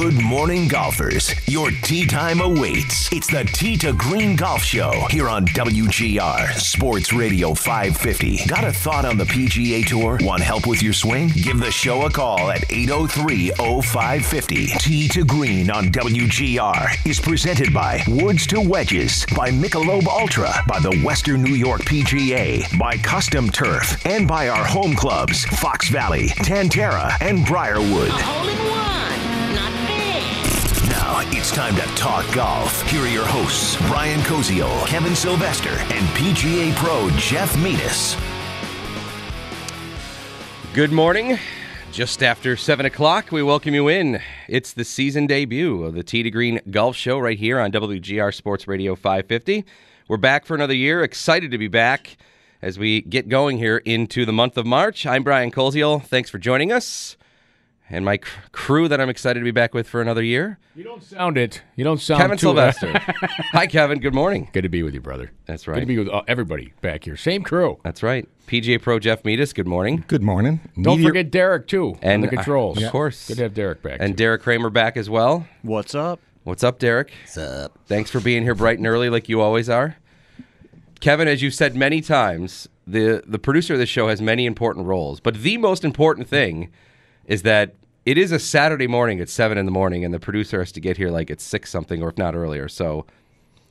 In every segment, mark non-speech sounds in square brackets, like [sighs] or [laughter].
Good morning, golfers. Your tee time awaits. It's the Tee to Green Golf Show here on WGR Sports Radio 550. Got a thought on the PGA Tour? Want help with your swing? Give the show a call at 803 0550. Tee to Green on WGR is presented by Woods to Wedges, by Michelob Ultra, by the Western New York PGA, by Custom Turf, and by our home clubs, Fox Valley, Tan Tara, and Briarwood. Hole in one, not. It's time to talk golf. Here are your hosts, Brian Koziel, Kevin Sylvester, and PGA Pro Jeff Metis. Good morning. Just after 7 o'clock, we welcome you in. It's the season debut of the Tee to Green Golf Show right here on WGR Sports Radio 550. We're back for another year. Excited to be back as we get going here into the month of March. I'm Brian Koziel. Thanks for joining us. And my cr- crew that I'm excited to be back with for another year, You don't sound it. You don't sound it. Kevin too Sylvester. [laughs] Hi, Kevin. Good morning. Good to be with you, brother. That's right. Good right. to be with uh, everybody back here. Same crew. That's right. PGA Pro Jeff Metis. Good morning. Good morning. Don't Meteor- forget Derek too And, on the uh, controls. of course. Good to have Derek back. And too. Derek Kramer back as well. What's up? What's up, Derek? What's up? Thanks for being here bright and early, like you always are. Kevin, as you've said many times, the the producer of this show has many important roles, but the most important thing is that it is a Saturday morning at seven in the morning, and the producer has to get here like at six something, or if not earlier. So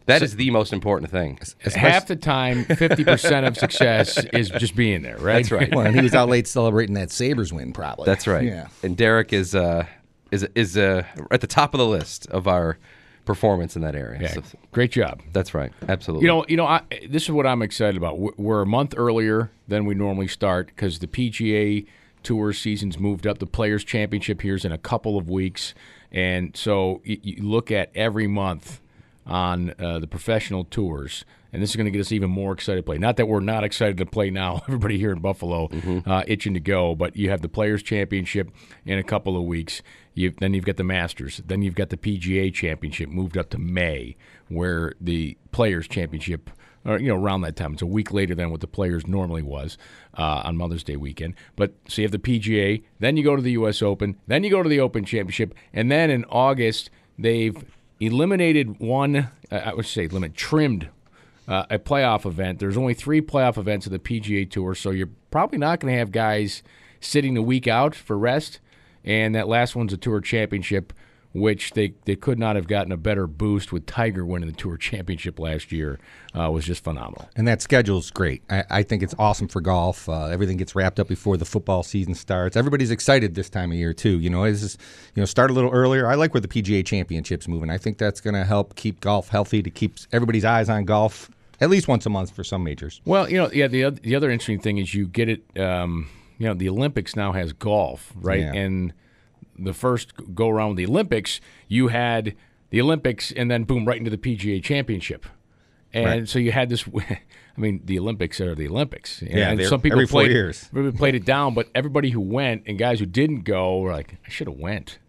that is the most important thing. half the time, fifty percent of success is just being there. Right. That's right. Well, and he was out late celebrating that Sabres win, probably. That's right. Yeah. And Derek is uh, is is uh, at the top of the list of our performance in that area. Yeah. So Great job. that's right. Absolutely. You know, you know. I, this is what I'm excited about. We're- We're a month earlier than we normally start because the PGA Tour season's moved up. The Players Championship here's in a couple of weeks, and so you, you look at every month on uh, the professional tours, and this is going to get us even more excited to play. Not that we're not excited to play now. [laughs] Everybody here in Buffalo uh, itching to go, but you have the Players Championship in a couple of weeks. You, then you've got the Masters. Then you've got the PGA Championship moved up to May, where the Players Championship, or you know, around that time. It's a week later than what the Players normally was uh, on Mother's Day weekend. But so you have the PGA, then you go to the U.S. Open, then you go to the Open Championship, and then in August they've eliminated one. Uh, I would say limit trimmed uh, a playoff event. There's only three playoff events of the PGA Tour, so you're probably not going to have guys sitting the week out for rest. And that last one's a Tour Championship, which they, they could not have gotten a better boost with Tiger winning the Tour Championship last year. Uh, was just phenomenal. And that schedule's great. I, I think it's awesome for golf. Uh, everything gets wrapped up before the football season starts. Everybody's excited this time of year too. You know, it's just, you know start a little earlier. I like where the PGA Championship's moving. I think that's going to help keep golf healthy to keep everybody's eyes on golf at least once a month for some majors. Well, you know, yeah. The the other interesting thing is you get it. Um, you know, the Olympics now has golf, right? Yeah. And the first go around the Olympics, you had the Olympics, and then boom, right into the PGA Championship. And Right. so you had this. [laughs] I mean, the Olympics are the Olympics. Yeah, and they're some people every four played, years. [laughs] everybody played it down, but everybody who went and guys who didn't go were like, I should have went.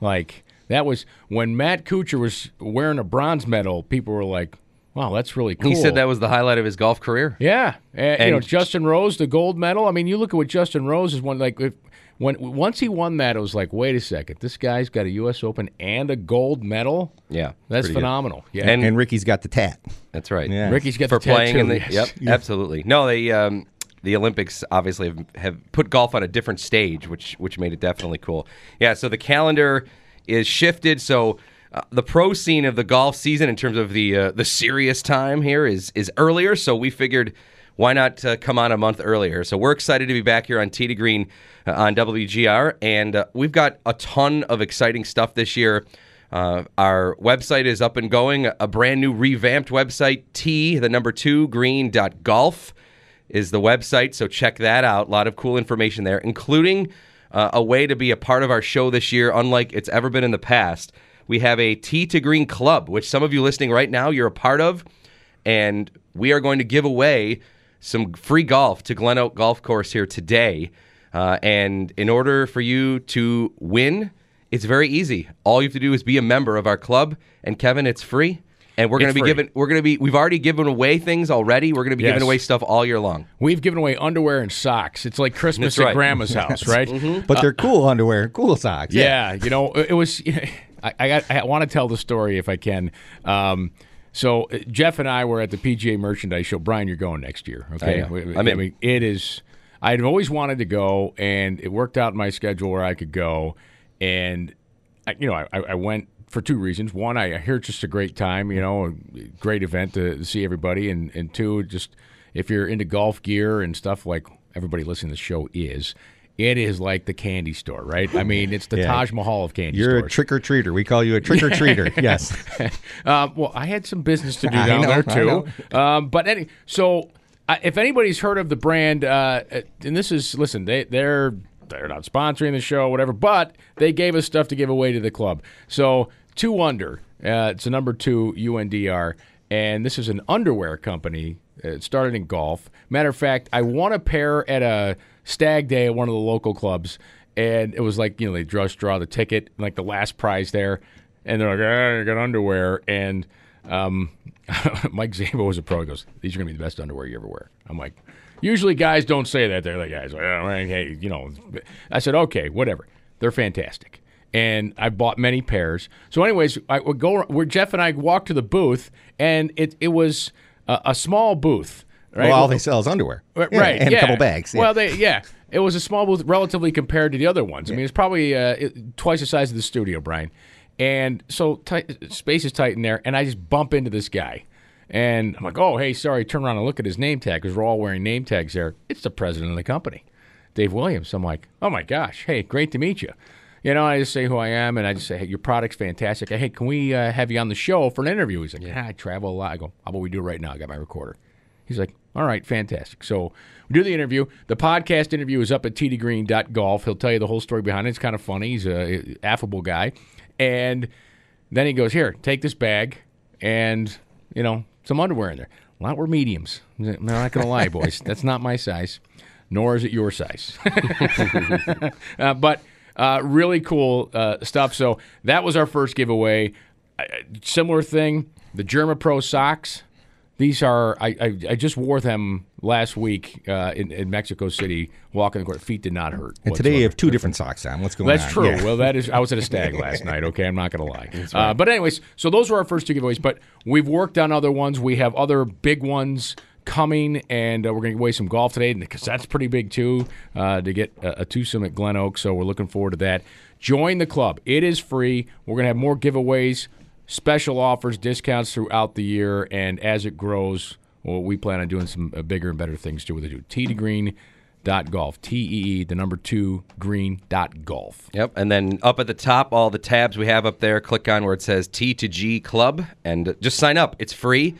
Like that was when Matt Kuchar was wearing a bronze medal. People were like, Wow, that's really cool. he said that was the highlight of his golf career. Yeah, and, you know Justin Rose, the gold medal. I mean, you look at what Justin Rose is one like. If, when once he won that, it was like, wait a second, this guy's got a U.S. Open and a gold medal. Yeah, That's pretty good. phenomenal. Yeah, And- And Rickie's got the tat. That's right. Yeah. Rickie's got for the playing in the tattoo, yep, yes. absolutely. No, they um, the Olympics obviously have, have put golf on a different stage, which which made it definitely cool. Yeah, so the calendar is shifted. So uh, the pro scene of the golf season, in terms of the uh, the serious time here, is is earlier. So we figured. Why not uh, come on a month earlier? So we're excited to be back here on Tee to Green uh, on WGR, and uh, we've got a ton of exciting stuff this year. Uh, our website is up and going. A brand new revamped website, T, the number two, green.golf is the website. So check that out. A lot of cool information there, including uh, a way to be a part of our show this year, unlike it's ever been in the past. We have a T to Green Club, which some of you listening right now, you're a part of. And we are going to give away some free golf to Glen Oak Golf Course here today. Uh, and in order for you to win, it's very easy. All you have to do is be a member of our club. And Kevin, it's free. And we're going to be free. giving, we're going to be, we've already given away things already. We're going to be Yes. giving away stuff all year long. We've given away underwear and socks. It's like Christmas That's right. at Grandma's [laughs] house, right? But they're cool underwear, cool socks. Yeah, you know, it it was. [laughs] I I, got, I want to tell the story if I can. Um, so uh, Jeff and I were at the PGA Merchandise Show. Brian, you're going next year. Okay, I. We- we- I'm I mean, it is. I'd always wanted to go, and it worked out my schedule where I could go. And I, you know, I, I went for two reasons. One, I hear it's just a great time. You know, a great event to, to see everybody, and and two, just if you're into golf gear and stuff like everybody listening to the show is. It is like the candy store, right? I mean, it's the [laughs] Yeah. Taj Mahal of candy store. You're stores. a trick or treater. We call you a trick or treater. [laughs] yes. [laughs] Uh, well, I had some business to do down know, there too. Um, but any, so uh, if anybody's heard of the brand, uh, uh, and this is listen, they they're they're not sponsoring the show, whatever, but they gave us stuff to give away to the club. So two under, uh, it's a number two UNDR, and this is an underwear company. It started in golf. Matter of fact, I won a pair at a stag day at one of the local clubs, and it was like you know they just draw the ticket, like the last prize there, and they're like, ah, I got underwear, and um, [laughs] Mike Zabo was a pro. He goes, "These are gonna be the best underwear you ever wear." I'm like, usually guys don't say that. They're like, guys, hey, you know. I said, okay, whatever. They're fantastic, and I bought many pairs. So, anyways, I would go where Jeff and I walked to the booth, and it it was a, a small booth. Right? Well, all they sell is underwear. Right, Yeah, And yeah. a couple bags. yeah. Well, they yeah, it was a small booth relatively compared to the other ones. I mean, it's probably uh, it, twice the size of the studio, Brian. And so tight, space is tight in there, and I just bump into this guy, and I'm like, "Oh, hey, sorry." Turn around and look at his name tag because we're all wearing name tags there. It's the president of the company, Dave Williams. I'm like, "Oh my gosh, hey, great to meet you." You know, I just say who I am, and I just say, "Hey, your product's fantastic. Hey, can we uh, have you on the show for an interview?" He's like, "Yeah, I travel a lot." I go, "How about we do it right now? I got my recorder." He's like, all right, fantastic. So we do the interview. The podcast interview is up at tdgreen.golf. He'll tell you the whole story behind it. It's kind of funny. He's a affable guy. And then he goes, here, take this bag and, you know, some underwear in there. A lot were mediums. I'm not going to lie, [laughs] boys. That's not my size, nor is it your size. [laughs] uh, but uh, really cool uh, stuff. So that was our first giveaway. Uh, similar thing, the Germa Pro socks. These are I, I, I just wore them last week uh, in, in Mexico City. Walking the court, feet did not hurt. and today you have two different socks on. What's going That's on? That's true. Yeah. Well, that is. I was at a [laughs] stag last night. Okay, I'm not going to lie. uh, but anyways, so those were our first two giveaways. But we've worked on other ones. We have other big ones coming, and uh, we're going to give away some golf today because that's pretty big too uh, to get a, a twosome at Glen Oak. So we're looking forward to that. Join the club. It is free. We're going to have more giveaways, special offers, discounts throughout the year, and as it grows, well, we plan on doing some uh, bigger and better things too with it. T to green. Dot golf T E E the number two green dot golf Yep. And then up at the top, all the tabs we have up there, click on where it says T to G Club and uh, just sign up. It's free.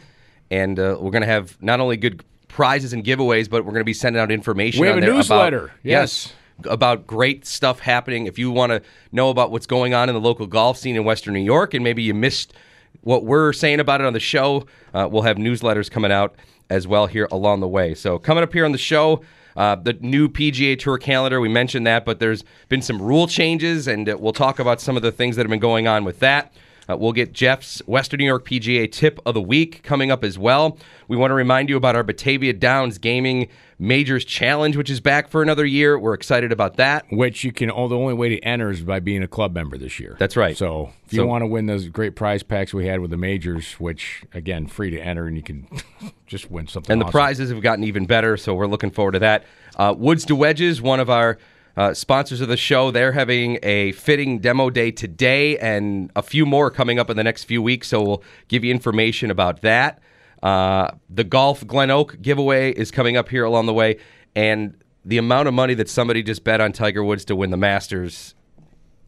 And uh, we're going to have not only good prizes and giveaways, but we're going to be sending out information. We have a newsletter. About, Yes. About great stuff happening. If you want to know about what's going on in the local golf scene in Western New York and maybe you missed what we're saying about it on the show, uh, we'll have newsletters coming out as well here along the way. So coming up here on the show, uh, the new PGA Tour calendar, we mentioned that, but there's been some rule changes, and uh, we'll talk about some of the things that have been going on with that. Uh, we'll get Jeff's Western New York PGA tip of the week coming up as well. We want to remind you about our Batavia Downs Gaming Majors Challenge, which is back for another year. We're excited about that. which you can. Oh, the only way to enter is by being a club member this year. That's right. So if you So- want to win those great prize packs we had with the majors, which again free to enter, and you can [laughs] just win something. And the prizes have gotten even better, so we're looking forward to that. Uh, Woods to Wedges, one of our uh, sponsors of the show, they're having a fitting demo day today and a few more coming up in the next few weeks, so we'll give you information about that. Uh, the Golf Glen Oak giveaway is coming up here along the way, and the amount of money that somebody just bet on Tiger Woods to win the Masters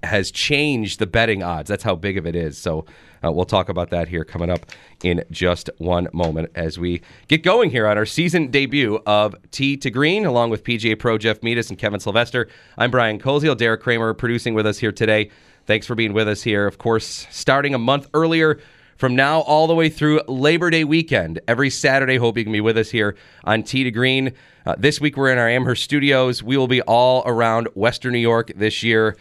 has changed the betting odds. That's how big of it is. So uh, we'll talk about that here coming up in just one moment as we get going here on our season debut of Tee to Green, along with PGA Pro Jeff Metis and Kevin Sylvester. I'm Brian Koziel, Derek Kramer producing with us here today. Thanks for being with us here. Of course, starting a month earlier from now all the way through Labor Day weekend. Every Saturday, hope you can be with us here on Tee to Green. Uh, this week, we're in our Amherst studios. We will be all around Western New York this year.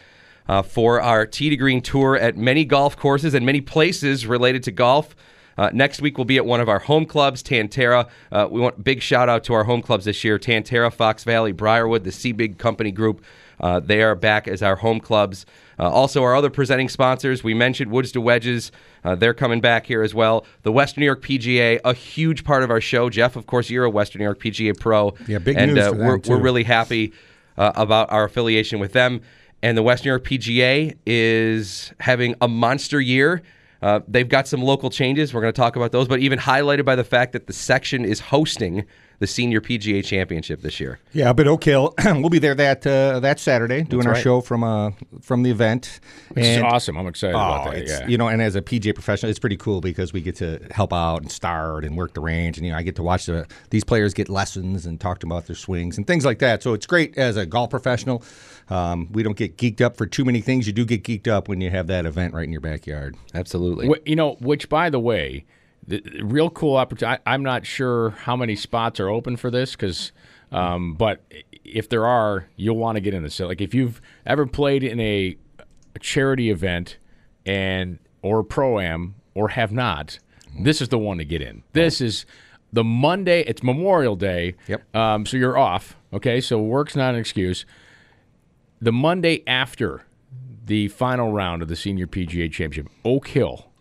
Uh, for our Tee to Green tour at many golf courses and many places related to golf. Uh, next week we'll be at one of our home clubs, Tan Tara. Uh, we want big shout out to our home clubs this year: Tan Tara, Fox Valley, Briarwood, the Sea Big Company Group. Uh, they are back as our home clubs. Uh, also, our other presenting sponsors, we mentioned Woods to Wedges. Uh, they're coming back here as well. The Western New York PGA, a huge part of our show. Jeff, of course, you're a Western New York PGA pro. Yeah, big and, news uh, for we're, we're really happy uh, about our affiliation with them. And the Western New York PGA is having a monster year. Uh, they've got some local changes. We're going to talk about those, but even highlighted by the fact that the section is hosting the Senior PGA Championship this year. Yeah, but Oak Hill, [clears throat] we'll be there that uh, that Saturday doing our right. show from uh from the event. It's awesome. I'm excited about Oh, that. Yeah. you know, and as a PGA professional, it's pretty cool because we get to help out and start and work the range, and you know, I get to watch the these players get lessons and talk to them about their swings and things like that. So it's great as a golf professional. Um, we don't get geeked up for too many things. You do get geeked up when you have that event right in your backyard. Absolutely. Wh- you know, which by the way, the, real cool opportunity. I'm not sure how many spots are open for this because, um, but if there are, you'll want to get in this. So, like if you've ever played in a, a charity event and or pro am or have not, this is the one to get in. This is the Monday. It's Memorial Day. Yep. Um, so you're off. Okay. So work's not an excuse. The Monday after the final round of the Senior PGA Championship, Oak Hill.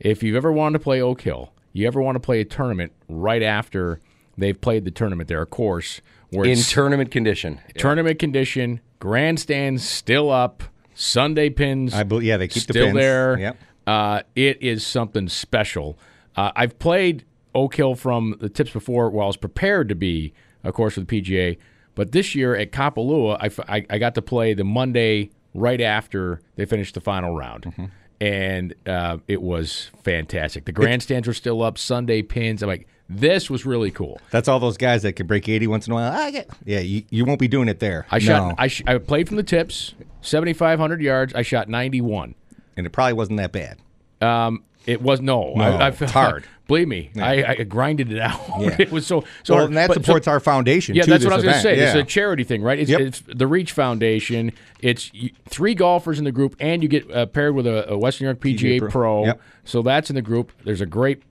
If you've ever wanted to play Oak Hill, you ever want to play a tournament right after they've played the tournament there, of course, where in it's tournament condition. tournament condition, grandstands still up, Sunday pins. I believe, yeah, they keep the still pins. there. Yep. Uh, it is something special. Uh, I've played Oak Hill from the tips before while I was prepared to be, of course, for the PGA. But this year at Kapalua, I, f- I- I got to play the Monday right after they finished the final round. Mm-hmm. And uh, it was fantastic. The grandstands were still up, Sunday pins. I'm like, this was really cool. That's all those guys that can break 80 once in a while. I get, yeah, you, you won't be doing it there. I no. shot. I, sh- I played from the tips, 7,500 yards. I shot 91. and it probably wasn't that bad. Um, it was no. No, I, I, it's hard. [laughs] Believe me, I, I grinded it out. [laughs] Yeah. it was so so. Well, and that But- so- supports our foundation. Yeah, that's what I was going to say. Yeah. It's a charity thing, right? It's, Yep. it's the Reach Foundation. It's three golfers in the group, and you get uh, paired with a, a Western New York PGA, PGA Pro. Pro. Yep. So that's in the group. There's a great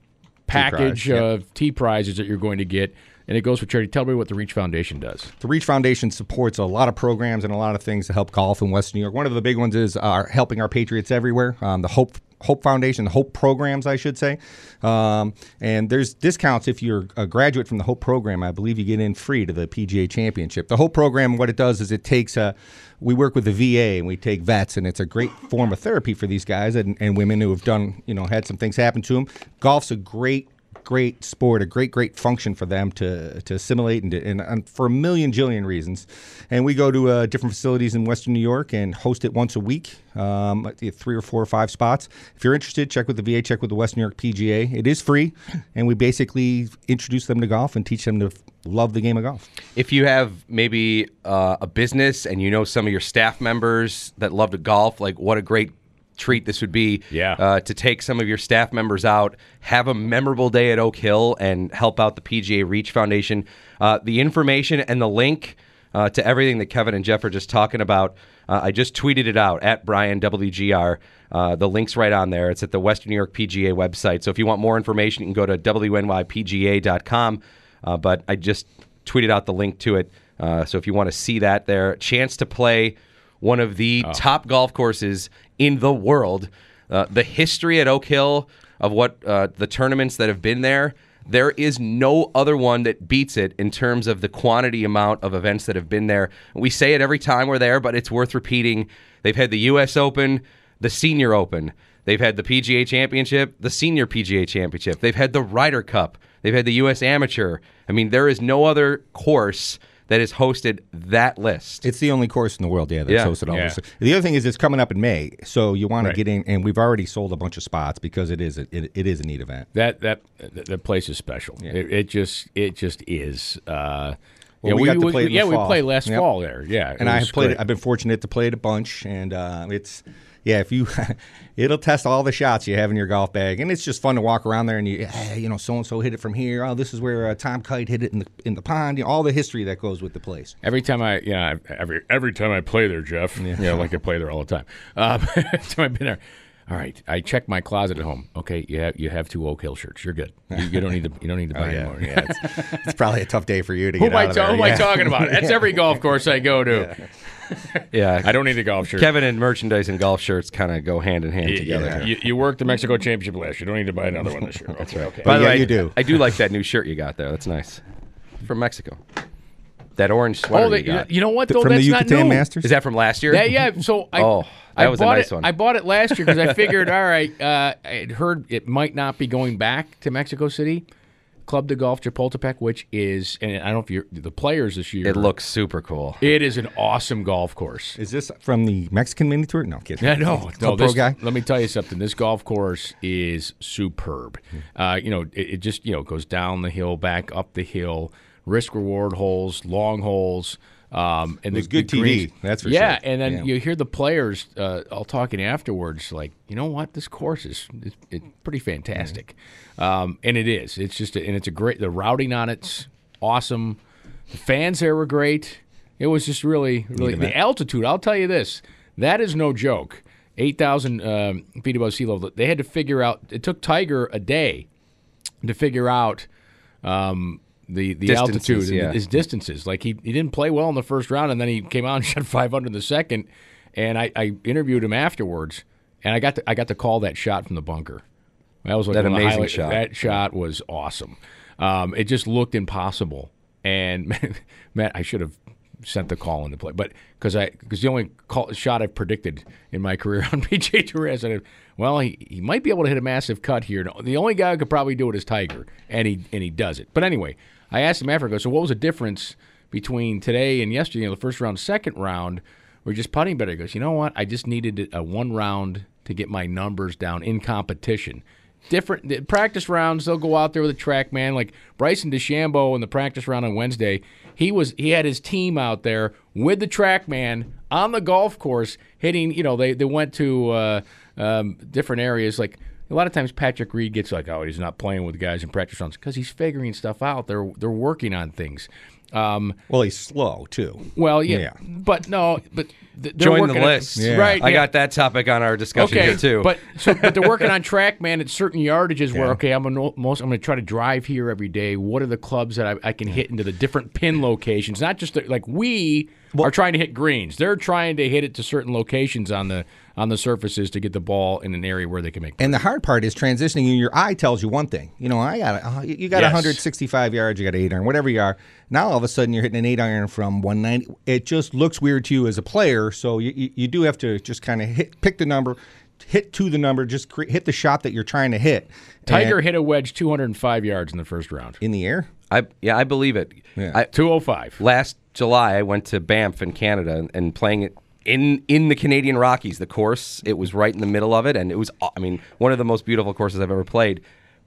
package yep. of T prizes that you're going to get, and it goes for charity. Tell me what the Reach Foundation does. The Reach Foundation supports a lot of programs and a lot of things to help golf in Western New York. One of the big ones is uh, helping our Patriots everywhere. Um, the Hope Hope Foundation, the Hope programs, I should say. Um, and there's discounts if you're a graduate from the Hope program. I believe you get in free to the PGA Championship. The Hope program, what it does is it takes uh, we work with the VA and we take vets, and it's a great form of therapy for these guys and, and women who have done, you know, had some things happen to them. Golf's a great great sport, a great, great function for them to to assimilate and, and, and for a million jillion reasons. And we go to uh, different facilities in Western New York and host it once a week, um, three or four or five spots. If you're interested, check with the VA, check with the Western New York PGA. It is free, and we basically introduce them to golf and teach them to love the game of golf. If you have maybe uh, a business and you know some of your staff members that love to golf, like what a great treat this would be Yeah. uh, to take some of your staff members out, have a memorable day at Oak Hill, and help out the PGA Reach Foundation. Uh, the information and the link uh, to everything that Kevin and Jeff are just talking about, uh, I just tweeted it out at Brian WGR. Uh, the link's right on there. It's at the Western New York PGA website. So if you want more information, you can go to WNYPGA.com. Uh, but I just tweeted out the link to it. Uh, so if you want to see that there, chance to play one of the top golf courses in the world. Uh, the history at Oak Hill of what uh, the tournaments that have been there, there is no other one that beats it in terms of the quantity amount of events that have been there. We say it every time we're there, but it's worth repeating. They've had the U.S. Open, the Senior Open. They've had the PGA Championship, the Senior PGA Championship. They've had the Ryder Cup. They've had the U.S. Amateur. I mean, there is no other course that has hosted that list. It's the only course in the world, yeah, that's Yeah. hosted all Yeah. this. The other thing is it's coming up in May, so you want Right. to get in, and we've already sold a bunch of spots because it is a, it, it is a neat event. That that that, that place is special. It, it just it just is. Uh, Well, yeah, we got to play it in the yeah, we played last Yep. fall there. Yeah, and i've played. great. I've been fortunate to play it a bunch, and uh, it's yeah. If you, [laughs] it'll test all the shots you have in your golf bag, and it's just fun to walk around there and you, hey, you know, so and so hit it from here. Oh, this is where uh, Tom Kite hit it in the in the pond. You know, all the history that goes with the place. Every time I, yeah, every every time I play there, Jeff. Yeah, like I play there all the time. Um, [laughs] every time I've been there. All right, I checked my closet at home. Okay, you have you have two Oak Hill shirts. You're good. You, you don't need to you don't need to [laughs] oh, buy anymore. Yeah, it's, It's probably a tough day for you to who get am I, out of there. who am I talking about? [laughs] That's every golf course I go to. yeah, [laughs] I don't need a golf shirt. Kevin and merchandise and golf shirts kind of go hand in hand You- together. You, you worked the Mexico Championship last year. You don't need to buy another one this year. That's right. Okay. By the yeah, way, you do. I do like that new shirt you got there. That's nice. From Mexico. That orange sweater Oh, you they, you know what though? From the That's not Yucatan new. Masters. Is that from last year? Yeah, yeah, so I, Oh, that I was a bought nice it, one. I bought it last year because I figured, [laughs] all right, uh, I had heard it might not be going back to Mexico City. Club de Golf Chapultepec, which is, and I don't know if you're the players this year. It looks super cool. It is an awesome golf course. Is this from the Mexican mini tour? No, kidding. Yeah, no, no. Club Pro This, guy. Let me tell you something. This golf course is superb. Uh, you know, it, it just you know goes down the hill, back up the hill, risk reward holes, long holes. Um, and was the, good the TV, greens- that's for yeah, sure. Yeah, and then Yeah. you hear the players uh, all talking afterwards, like, you know what, this course is it's, it's pretty fantastic, um, and it is. It's just, a, and it's a great. The routing on it's awesome. The fans there were great. It was just really, really the altitude. I'll tell you this: that is no joke. Eight thousand um, feet above sea level. They had to figure out. It took Tiger a day to figure out um, the the Distances, altitude yeah. his distances. Like he, he didn't play well in the first round, and then he came out and [laughs] shot five under in the second. And I, I interviewed him afterwards, and I got to, I got to call that shot from the bunker. That was like That one of the amazing shot. That shot was awesome. Um, it just looked impossible. And [laughs] Matt, I should have sent the call into play, but because I because the only call, shot I've predicted in my [laughs] career on PGA Tour is that well he, he might be able to hit a massive cut here. The only guy who could probably do it is Tiger, and he and he does it. But anyway, I asked him after. I go, so what was the difference between today and yesterday? You know, the first round, second round, we're just putting better. He goes, you know what? I just needed a one round to get my numbers down in competition. Different practice rounds, they'll go out there with a TrackMan like Bryson DeChambeau in the practice round on Wednesday. He was he had his team out there with the TrackMan on the golf course hitting. You know, they they went to uh, um, different areas like. A lot of times Patrick Reed gets like, oh, he's not playing with guys in practice rounds because he's figuring stuff out. They're they're working on things. Um, Well, he's slow too. well, yeah, Yeah. but no, but th- they're Join the working on- list. Yeah. right? I yeah. got that topic on our discussion Okay, here too. but so, but they're working on [laughs] track, man. at certain yardages where okay, I'm gonna most I'm going to try to drive here every day. What are the clubs that I, I can hit into the different pin locations? Not just the, like we are trying to hit greens. They're trying to hit it to certain locations on the on the surfaces to get the ball in an area where they can make. And the hard part is transitioning. and Your eye tells you one thing. You know, I got uh, you got Yes. 165 yards, you got eight iron, whatever you are. Now all of a sudden you're hitting an eight iron from 190. It just looks weird to you as a player. So you you, you do have to just kind of hit pick the number, hit to the number, just cre- hit the shot that you're trying to hit. Tiger And- hit a wedge 205 yards in the first round. in the air. I yeah, I believe it. Yeah. I, 205. last July, I went to Banff in Canada and, and playing it in in the Canadian Rockies. The course it was right in the middle of it, and it was I mean one of the most beautiful courses I've ever played.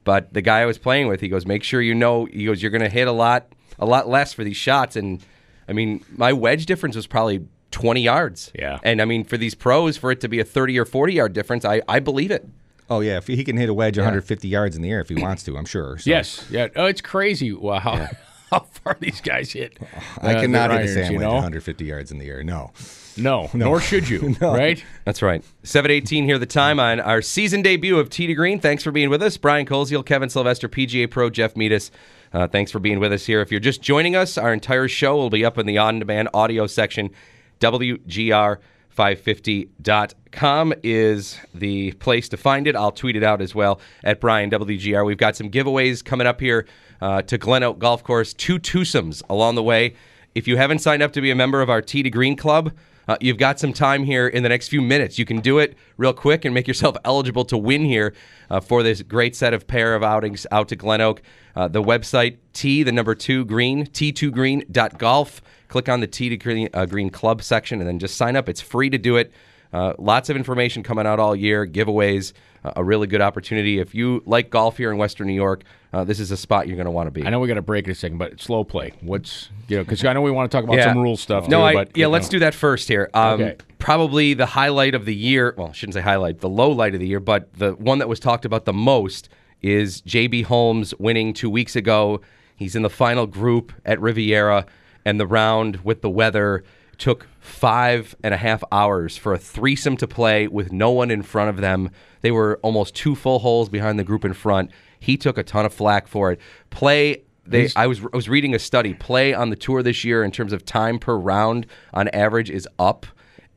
But the guy I was playing with, he goes, "Make sure you know." He goes, "You're going to hit a lot a lot less for these shots." And I mean, my wedge difference was probably 20 yards. Yeah. And I mean, for these pros, for it to be a 30 or 40 yard difference, I I believe it. Oh yeah, if he can hit a wedge 150 yards in the air if he wants to, I'm sure. So Yes. Yeah. Oh, it's crazy. Wow. How, [laughs] how far these guys hit. I uh, cannot their hit a irons, sand you know? 150 yards in the air. No. No, [laughs] nor should you. [laughs] Right? That's right. 718 here, the time on our season debut of Tee to Green. Thanks for being with us. Brian Koziel, Kevin Sylvester, PGA Pro, Jeff Metis. Uh, thanks for being with us here. If you're just joining us, our entire show will be up in the on demand audio section. WGR550.com is the place to find it. I'll tweet it out as well at Brian WGR. We've got some giveaways coming up here uh, to Glen Oak Golf Course, two twosomes along the way. If you haven't signed up to be a member of our Tee to Green Club, uh, you've got some time here in the next few minutes. You can do it real quick and make yourself [laughs] eligible to win here uh, for this great set of pair of outings out to Glen Oak. Uh, the website T, the number two green, t2green.golf. Click on the T to green, uh, green club section and then just sign up. It's free to do it. Uh, lots of information coming out all year, giveaways, uh, a really good opportunity. If you like golf here in Western New York, uh, this is a spot you're going to want to be. I know we got to break in a second, but slow play. What's you know because I know we want to talk about Yeah. some rule stuff. No, too, I, but, yeah, let's know. do that first here. Um, Okay. Probably the highlight of the year. Well, I shouldn't say highlight, the low light of the year, but the one that was talked about the most is JB Holmes winning two weeks ago. He's in the final group at Riviera, and the round with the weather took five and a half hours for a threesome to play with no one in front of them. They were almost two full holes behind the group in front. He took a ton of flack for it. Play they, I was I was reading a study. Play on the tour this year in terms of time per round on average is up,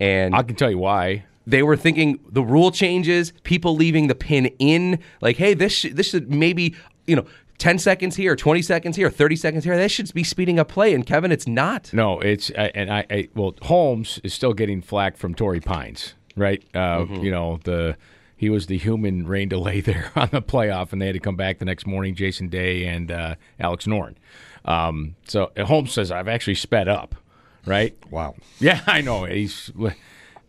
and I can tell you why. they were thinking the rule changes, people leaving the pin in, like, hey, this sh- this should maybe you know. 10 seconds here, 20 seconds here, 30 seconds here. That should be speeding up play. And Kevin, it's not. No, it's I and I, I well Holmes is still getting flack from Torrey Pines, right? Uh, Mm-hmm. You know the he was the human rain delay [laughs] there on the playoff, and they had to come back the next morning. Jason Day and uh, Alex Noren. Um, so uh, Holmes says I've actually sped up, right? Wow. Yeah, [laughs] I know he's.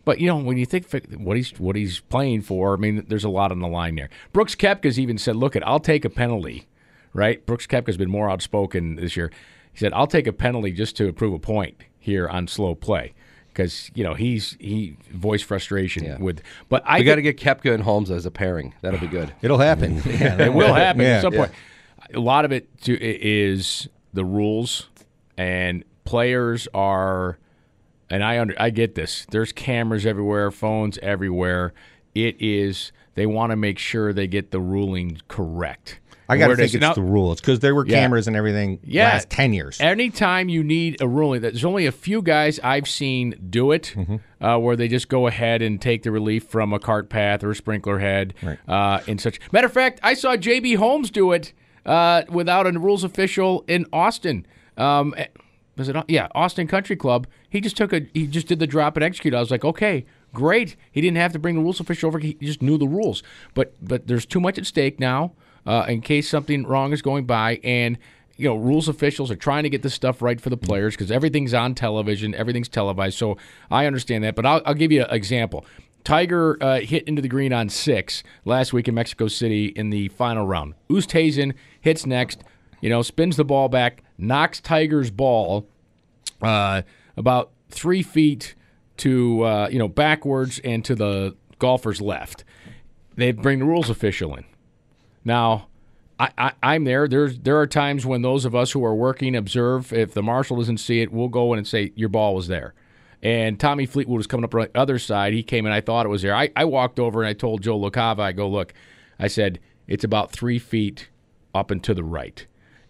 But you know when you think what he's what he's playing for, I mean, there's a lot on the line there. Brooks Koepka's even said, "Look, it, I'll take a penalty." Right? Brooks Koepka's been more outspoken this year. He said, "I'll take a penalty just to prove a point here on slow play." Because you know he's he voiced frustration with, but I got to get Kepka and Holmes as a pairing. That'll be good. [sighs] It'll happen. Yeah, [laughs] [laughs] it will happen Yeah, at some yeah. point. A lot of it to, is the rules, and players are, and I under I get this. There's cameras everywhere, phones everywhere. It is they want to make sure they get the ruling correct. I got to think it's now- the rule. It's because there were Yeah. cameras and everything Yeah. last 10 years. Anytime you need a ruling, there's only a few guys I've seen do it, Mm-hmm. uh, where they just go ahead and take the relief from a cart path or a sprinkler head, uh, and such. Matter of fact, I saw J.B. Holmes do it uh, without a rules official in Austin. Um, eh, was it? Yeah, Austin Country Club. He just took a. He just did the drop and execute. I was like, okay, great. He didn't have to bring the rules official over. He just knew the rules. But but there's too much at stake now uh, in case something wrong is going by and. You know, rules officials are trying to get this stuff right for the players because everything's on television, everything's televised. So I understand that, but I'll, I'll give you an example. Tiger uh, hit into the green on six last week in Mexico City in the final round. Oosthuizen hits next, you know, spins the ball back, knocks Tiger's ball uh, about three feet to uh, you know backwards and to the golfer's left. They bring the rules official in. Now, I, I'm there. There's there are times when those of us who are working observe. If the marshal doesn't see it, we'll go in and say your ball was there. And Tommy Fleetwood was coming up on the other side. He came in. I thought it was there. I, I walked over and I told Joe LaCava, I go, look, I said it's about three feet up and to the right.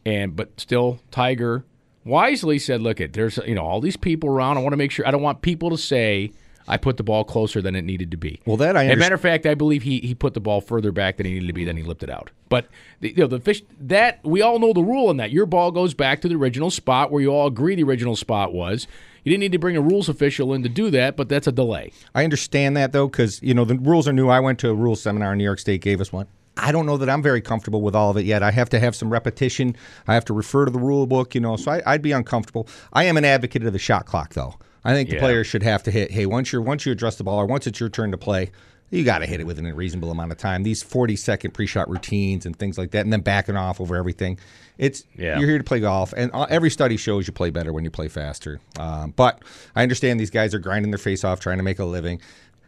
And but still, Tiger wisely said, look, it there's you know all these people around. I want to make sure. I don't want people to say I put the ball closer than it needed to be. Well, that I As a matter of fact, I believe he he put the ball further back than he needed to be. Then he lipped it out. But the, you know the fish that we all know the rule in that your ball goes back to the original spot where you all agree the original spot was. You didn't need to bring a rules official in to do that, but that's a delay. I understand that though, because you know the rules are new. I went to a rules seminar in New York State, gave us one. I don't know that I'm very comfortable with all of it yet. I have to have some repetition. I have to refer to the rule book, you know. So I, I'd be uncomfortable. I am an advocate of the shot clock, though. I think the Yeah. players should have to hit. Hey, once you're once you address the ball, or once it's your turn to play, you got to hit it within a reasonable amount of time. These 40 second pre-shot routines and things like that, and then backing off over everything. It's Yeah. you're here to play golf, and every study shows you play better when you play faster. Um, but I understand these guys are grinding their face off trying to make a living.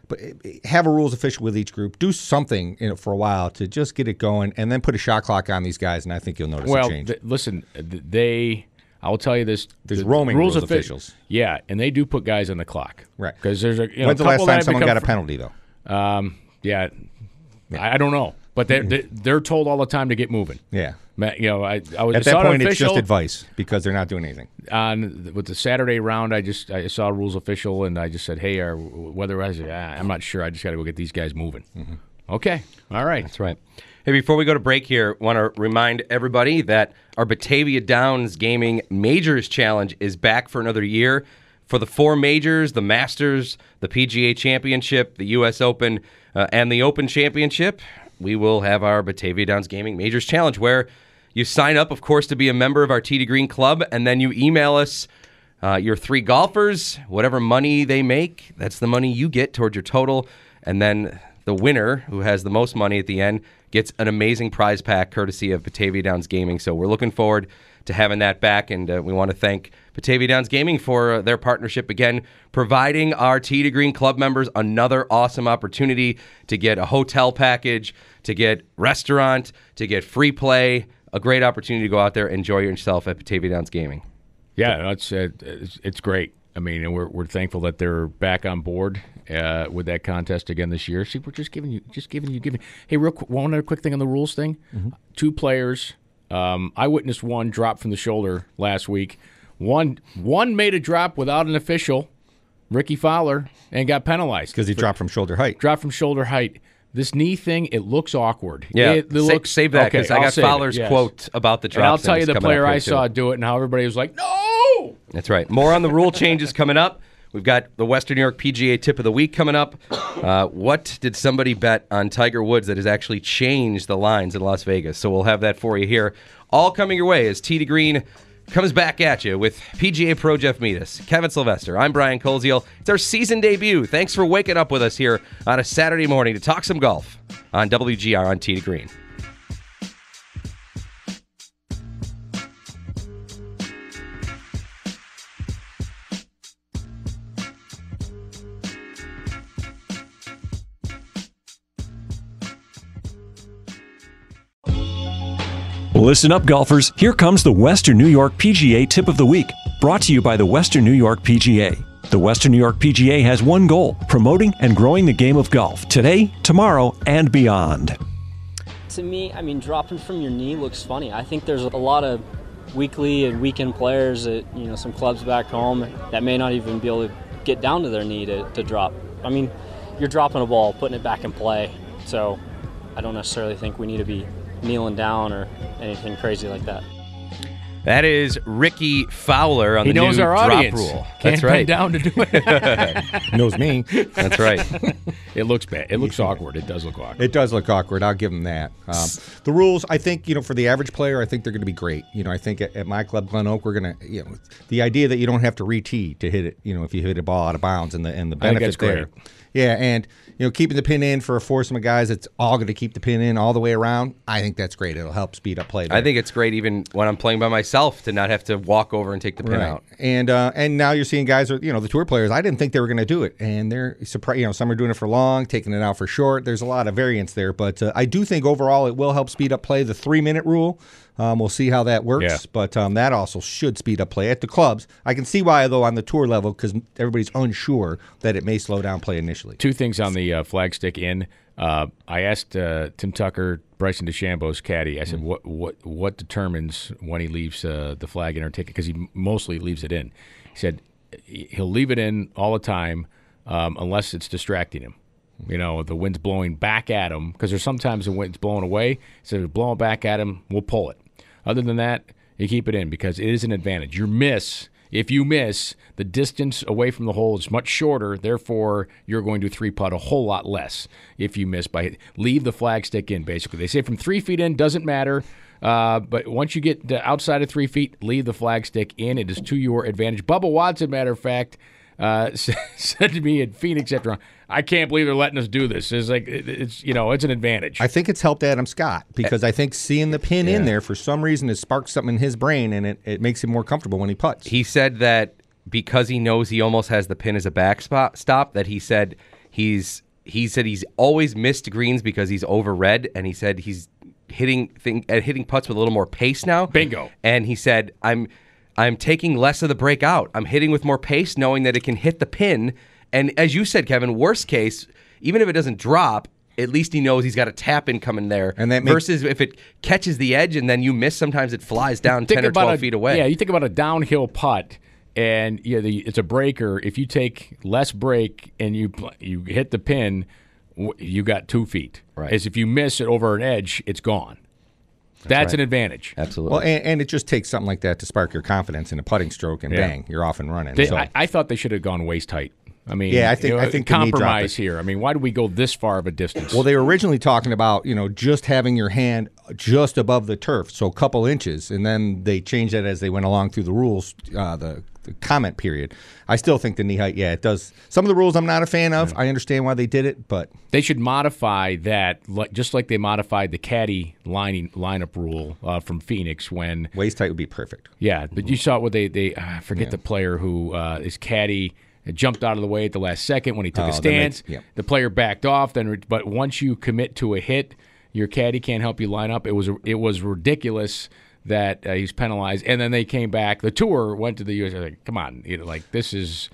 But eh, eh, have a rules official with each group. Do something you know, for a while to just get it going, and then put a shot clock on these guys, and I think you'll notice a Well, change. th- listen, th- they. I will tell you this: There's the roaming rules offi- officials. Yeah, and they do put guys on the clock, Right. Because there's a you know, When's the last time someone got a penalty though? Um, yeah, I, I don't know, but they're they- they're told all the time to get moving. Yeah. You know, I, I was At that point, it's just advice because they're not doing anything. on with the Saturday round. I just I saw a rules official and I just said, "Hey, our weather." I said, ah, "I'm not sure. I just got to go get these guys moving." Mm-hmm. Okay, all right. That's right. Hey, before we go to break here, want to remind everybody that our Batavia Downs Gaming Majors Challenge is back for another year. for the four majors, the Masters, the PGA Championship, the U.S. Open, uh, and the Open Championship, we will have our Batavia Downs Gaming Majors Challenge where you sign up, of course, to be a member of our TD Green Club, and then you email us uh, your three golfers, whatever money they make, that's the money you get towards your total. And then the winner, who has the most money at the end, gets an amazing prize pack courtesy of Batavia Downs Gaming. So we're looking forward to having that back. And uh, we want to thank Batavia Downs Gaming for uh, their partnership again, providing our Tee to Green Club members another awesome opportunity to get a hotel package, to get restaurant, to get free play. A great opportunity to go out there enjoy yourself at Batavia Downs Gaming. Yeah, it's, uh, it's it's great. I mean, and we're we're thankful that they're back on board uh, with that contest again this year. See, we're just giving you, just giving you, giving. Hey, real quick, one other quick thing on the rules thing. Two players. Um, I witnessed one drop from the shoulder last week. One one made a drop without an official, Rickie Fowler, and got penalized because he dropped from shoulder height. dropped from shoulder height. This knee thing, it looks awkward. Yeah, it, it Sa- looks save that because I I'll got Fowler's yes. quote about the drop. And I'll tell you the player I too. saw do it, and how everybody was like, "No!" That's right. More on the rule changes coming up. We've got the Western New York PGA Tip of the Week coming up. Uh, what did somebody bet on Tiger Woods that has actually changed the lines in Las Vegas? So we'll have that for you here. All coming your way as Tee to Green comes back at you with PGA Pro Jeff Metis, Kevin Sylvester. I'm Brian Koziel. It's our season debut. Thanks for waking up with us here on a Saturday morning to talk some golf on WGR on Tee to Green. Listen up, golfers. Here comes the Western New York PGA Tip of the Week, brought to you by the Western New York PGA. The Western New York PGA has one goal promoting and growing the game of golf today, tomorrow, and beyond. To me, I mean, dropping from your knee looks funny. I think there's a lot of weekly and weekend players at you know some clubs back home that may not even be able to get down to their knee to, to drop. I mean, you're dropping a ball, putting it back in play. So I don't necessarily think we need to be kneeling down or anything crazy like that. That is Rickie Fowler on He the knows new our drop audience. rule. Can't That's right. down to do it. [laughs] Knows me. That's right. [laughs] it looks bad. It looks awkward. It does look awkward. It does look awkward. I'll give them that. Um, the rules, I think, you know, for the average player, I think they're going to be great. You know, I think at, at my club, Glen Oak, we're going to, you know, the idea that you don't have to re-tee to hit it, you know, if you hit a ball out of bounds and the and the I benefit there. Yeah, and you know, keeping the pin in for a foursome of guys, it's all going to keep the pin in all the way around. I think that's great. It'll help speed up play. I think it's great even when I'm playing by myself to not have to walk over and take the pin Right. out. And uh, and now you're seeing guys, with, you know, the tour players. I didn't think they were going to do it, and they're surprised. You know, some are doing it for long, taking it out for short. There's a lot of variance there, but uh, I do think overall it will help speed up play. The three minute rule, um, we'll see how that works. Yeah. But um, that also should speed up play at the clubs. I can see why though on the tour level because everybody's unsure that it may slow down play initially. Two things on the uh, flagstick in. Uh, I asked uh, Tim Tucker, Bryson DeChambeau's caddy. I said, Mm. "What what what determines when he leaves uh, the flag in or ticket? Because he mostly leaves it in." He said he'll leave it in all the time um, unless it's distracting him. You know, the wind's blowing back at him because there's sometimes the wind's blowing away. So if it's blowing back at him, we'll pull it. Other than that, you keep it in because it is an advantage. Your miss, if you miss, the distance away from the hole is much shorter. Therefore, you're going to three putt a whole lot less if you miss by leave the flag stick in. Basically, they say from three feet in doesn't matter. Uh, but once you get outside of three feet, leave the flag stick in. It is to your advantage. Bubba Watson, matter of fact, uh, [laughs] said to me in Phoenix after, I can't believe they're letting us do this. It's like it's you know it's an advantage. I think it's helped Adam Scott because I think seeing the pin in there for some reason has sparked something in his brain and it, it makes him more comfortable when he puts. He said that because he knows he almost has the pin as a backstop, stop, that he said he's he said he's always missed greens because he's overread, and he said he's hitting thing uh, hitting putts with a little more pace now. Bingo. And he said I'm I'm taking less of the break out. I'm hitting with more pace, knowing that it can hit the pin. And as you said, Kevin, worst case, even if it doesn't drop. At least he knows he's got a tap in coming there. And that makes- versus if it catches the edge and then you miss, sometimes it flies down ten or twelve a- feet away. Yeah, you think about a downhill putt, and yeah, the, it's a breaker. If you take less break and you you hit the pin, you got two feet. Right. As if you miss it over an edge, it's gone. That's, an advantage. Absolutely. Well, and, and it just takes something like that to spark your confidence in a putting stroke, and Yeah. bang, you're off and running. They, so, I, I thought they should have gone waist height. I mean, Yeah, I think- you know, I think the knee dropped compromise here. I mean, why do we go this far of a distance? well, they were originally talking about you know just having your hand just above the turf, so a couple inches, and then they changed that as they went along through the rules, uh, the, the comment period. I still think the knee height, yeah, it does. Some of the rules I'm not a fan of. I understand why they did it, but They should modify that, like, just like they modified the caddy lining lineup rule uh, from Phoenix when waist height would be perfect. Yeah, but you saw what they they uh, I forget the player who uh, is caddy jumped out of the way at the last second when he took Oh, a stance. The player backed off. Then, re- but once you commit to a hit, your caddy can't help you line up. It was it was ridiculous that uh, he's penalized. And then they came back. The tour went to the U.S. Like, come on, you know, like this is.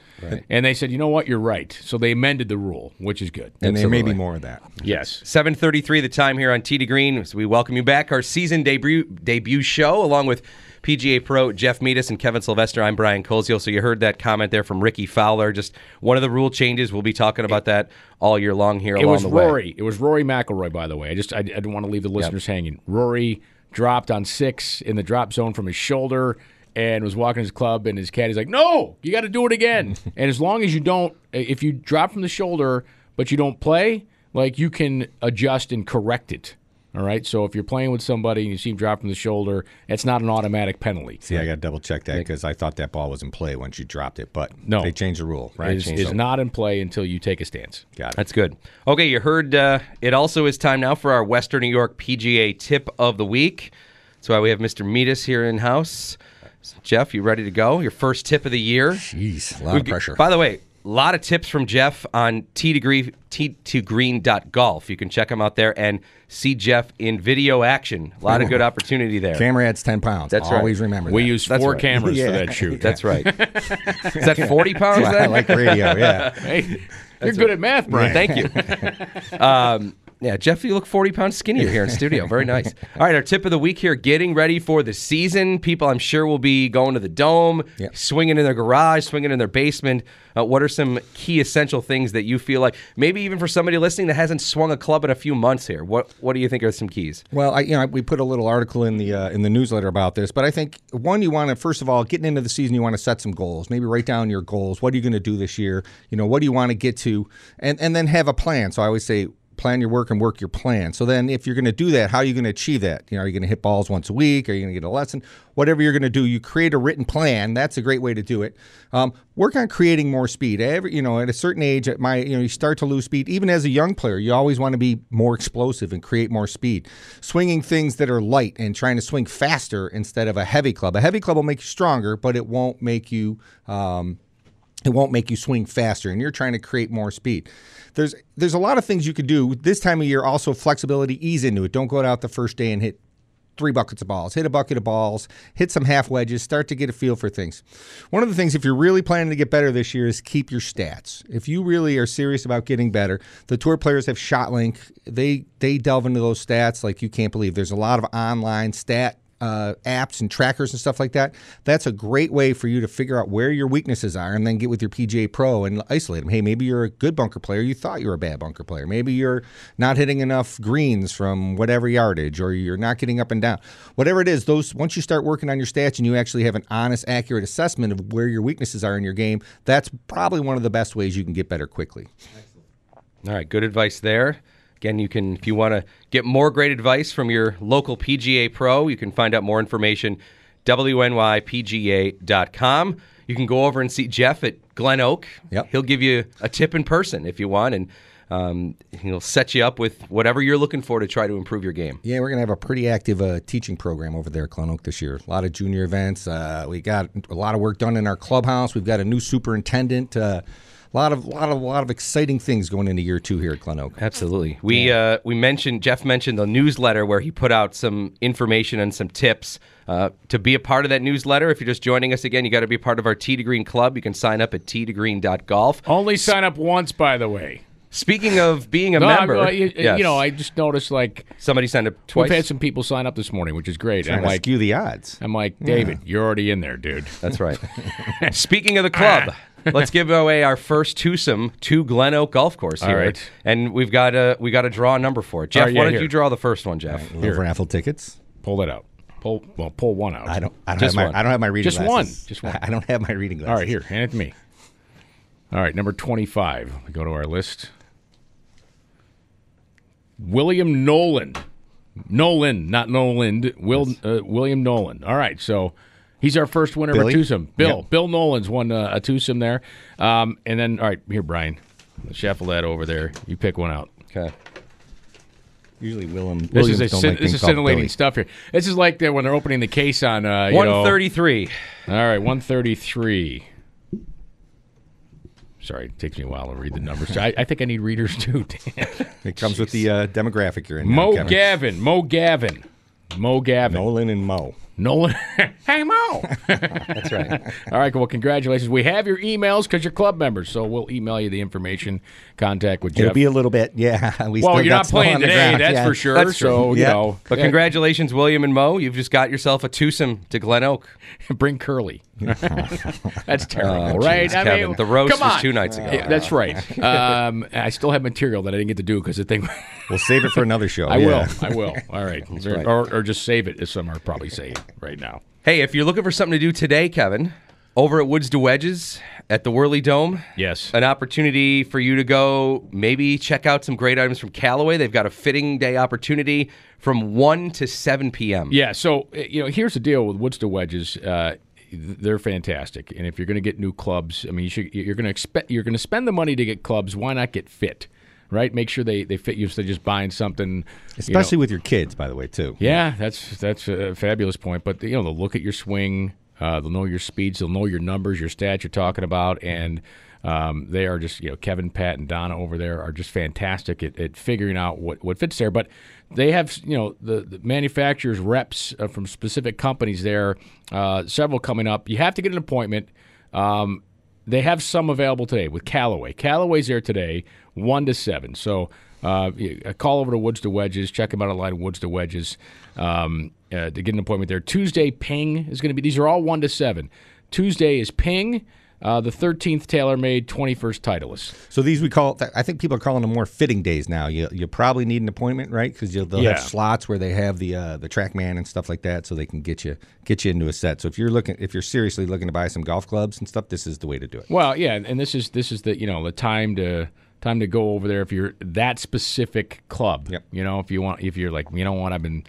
And they said, you know what, you're right. So they amended the rule, which is good. And there may be more of that. Yes. 7:33 the time here on Tee to Green. So we welcome you back our season debut debut show along with PGA Pro Jeff Metis and Kevin Sylvester. I'm Brian Koziel. So you heard that comment there from Rickie Fowler. Just one of the rule changes. We'll be talking about that all year long here It along was the way. Rory. It was Rory McIlroy, by the way. I just I, I didn't want to leave the listeners hanging. Rory dropped on six in the drop zone from his shoulder and was walking his club, and his caddy's like, "No, you got to do it again." [laughs] and as long as you don't, if you drop from the shoulder but you don't play, like you can adjust and correct it. All right. So if you're playing with somebody and you see him drop from the shoulder, it's not an automatic penalty. See, I got to double check that because I thought that ball was in play once you dropped it, but No. they changed the rule. Right? It is, is not in play until you take a stance. Got it. That's good. Okay, you heard uh, it also is time now for our Western New York PGA tip of the week. That's why we have Mr. Metis here in house. Jeff, you ready to go? Your first tip of the year. Jeez, a lot We've of pressure. By the way, a lot of tips from Jeff on T degree T to green dot golf. You can check him out there and see Jeff in video action. A lot of good opportunity there. Camera adds 10 pounds. That's right. Always remember We that. use That's four right. cameras for Yeah. that shoot. That's right. [laughs] Is that forty pounds? I then? like radio, yeah. Hey, you're good at math, Brian. Thank you. [laughs] um, yeah, Jeff, you look 40 pounds skinnier here in studio. Very [laughs] nice. All right, our tip of the week here getting ready for the season. People, I'm sure, will be going to the dome, Yep. swinging in their garage, swinging in their basement. Uh, what are some key essential things that you feel like, maybe even for somebody listening that hasn't swung a club in a few months here? What What do you think are some keys? Well, I, you know, we put a little article in the uh, in the newsletter about this, but I think one, you want to first of all, getting into the season, you want to set some goals. Maybe write down your goals. What are you going to do this year? You know, what do you want to get to, and and then have a plan. So I always say. Plan your work and work your plan. So then, if you're going to do that, how are you going to achieve that? You know, are you going to hit balls once a week? Are you going to get a lesson? Whatever you're going to do, you create a written plan. That's a great way to do it. Um, work on creating more speed. Every, you know, at a certain age, at my, you know, you start to lose speed. Even as a young player, you always want to be more explosive and create more speed. Swinging things that are light and trying to swing faster instead of a heavy club. A heavy club will make you stronger, but it won't make you. Um, it won't make you swing faster and you're trying to create more speed there's there's a lot of things you could do. This time of year also flexibility ease into it. Don't go out the first day and hit three buckets of balls. Hit a bucket of balls. Hit some half wedges. Start to get a feel for things. One of the things if you're really planning to get better this year is keep your stats. If you really are serious about getting better the tour players have shotlink they they delve into those stats like you can't believe. There's a lot of online stat uh, apps and trackers and stuff like that, that's a great way for you to figure out where your weaknesses are and then get with your PGA Pro and isolate them. Hey, maybe you're a good bunker player. You thought you were a bad bunker player. Maybe you're not hitting enough greens from whatever yardage or you're not getting up and down. Whatever it is, those once you start working on your stats and you actually have an honest, accurate assessment of where your weaknesses are in your game, that's probably one of the best ways you can get better quickly. All right, good advice there. Again, you can, if you want to get more great advice from your local PGA pro, you can find out more information wnypga.com. You can go over and see Jeff at Glen Oak. Yep. He'll give you a tip in person if you want, and um, he'll set you up with whatever you're looking for to try to improve your game. Yeah, we're going to have a pretty active uh, teaching program over there at Glen Oak this year. A lot of junior events. Uh, we got a lot of work done in our clubhouse. We've got a new superintendent. Uh, a lot of, lot of, lot of exciting things going into year two here at Glen Oak. Absolutely. We uh, we mentioned Jeff mentioned the newsletter where he put out some information and some tips. Uh, to be a part of that newsletter, if you're just joining us again, you got to be a part of our Tee to Green Club. You can sign up at t2green.golf. Only sign up once, by the way. Speaking of being a No, I'm- member, uh, you, yes. you know, I just noticed like somebody signed up twice. we've had some people sign up this morning, which is great. Trying I'm like, skew the odds. I'm like, David, you're already in there, dude. That's right. [laughs] Speaking of the club, let's give away our first twosome to Glen Oak Golf Course here, right. and we've got a we got to draw a number for it. Jeff, Oh, yeah, why don't here. you draw the first one, Jeff? Love raffle tickets. Pull that out. Pull well, pull one out. I don't. I don't Just have my. one. I don't have my reading. Just one. glasses. Just one. [laughs] I don't have my reading glasses. All right, here, hand it to me. All right, number 25. We go to our list. William Nolan. Nolan, not Noland. Will uh, William Nolan. All right, so he's our first winner Billy? of a twosome. Bill. Yep. Bill Nolan's won uh, a twosome there. Um, and then, all right, here, Brian. Shuffle that over there. You pick one out. Okay. Usually, Willem. This Williams is a don't sci- like this is called scintillating Billy. stuff here. This is like the, when they're opening the case on uh, you know- 133. All right, 133. Sorry, it takes me a while to read the numbers. I, I think I need readers too. Dan. It comes with the uh, demographic you're in. now, Mo Kevin. Gavin. Mo Gavin. Mo Gavin. Nolan and Mo. Nolan. [laughs] hey, Mo. [laughs] That's right. [laughs] All right, well, congratulations. We have your emails because you're club members, so we'll email you the information, contact with you. It'll be a little bit. Yeah. We well, you're got not playing today, that's yeah. for sure. That's so, you Yeah. know. But yeah, congratulations, William and Mo. You've just got yourself a twosome to Glen Oak. Bring Curly. that's terrible, Oh, right? geez, Kevin. The roast was two nights ago. That's right. Um, I still have material that I didn't get to do because the thing. We'll save it for another show. I will. I will. All right. Or, right. or, or just save it, as some are probably saying right now. Hey, if you're looking for something to do today, Kevin, over at Woods to Wedges at the Whirly Dome, Yes. an opportunity for you to go maybe check out some great items from Callaway. They've got a fitting day opportunity from 1 to 7 p.m. Yeah. So uh, you know, here's the deal with Woods to wedges. Uh, they're fantastic, and if you're going to get new clubs, I mean, you should, you're going to expect you're going to spend the money to get clubs. Why not get fit? Right? Make sure they, they fit you instead of just buying something. you know- Especially with your kids, by the way, too. Yeah, that's that's a fabulous point. But you know, they'll look at your swing, uh, they'll know your speeds, they'll know your numbers, your stats you're talking about, and um, they are just you know Kevin, Pat, and Donna over there are just fantastic at, at figuring out what, what fits there. But they have you know the, the manufacturers reps uh, from specific companies there, uh, several coming up. You have to get an appointment. Um, they have some available today with Callaway. Callaway's there today, one to seven. So uh, a call over to Woods to Wedges. Check them out online, Woods to Wedges, um, uh, to get an appointment there. Tuesday, Ping is going to be. These are all one to seven. Tuesday is Ping. Uh, the 13th TaylorMade, 21st Titleist. So these we call. I think people are calling them more fitting days now. You you probably need an appointment, right? Because they'll Yeah. have slots where they have the uh, the TrackMan and stuff like that, so they can get you get you into a set. So if you're looking, if you're seriously looking to buy some golf clubs and stuff, this is the way to do it. Well, yeah, and this is this is the you know the time to time to go over there if you're that specific club. Yep. You know, if you want, if you're like, you know what, I've been.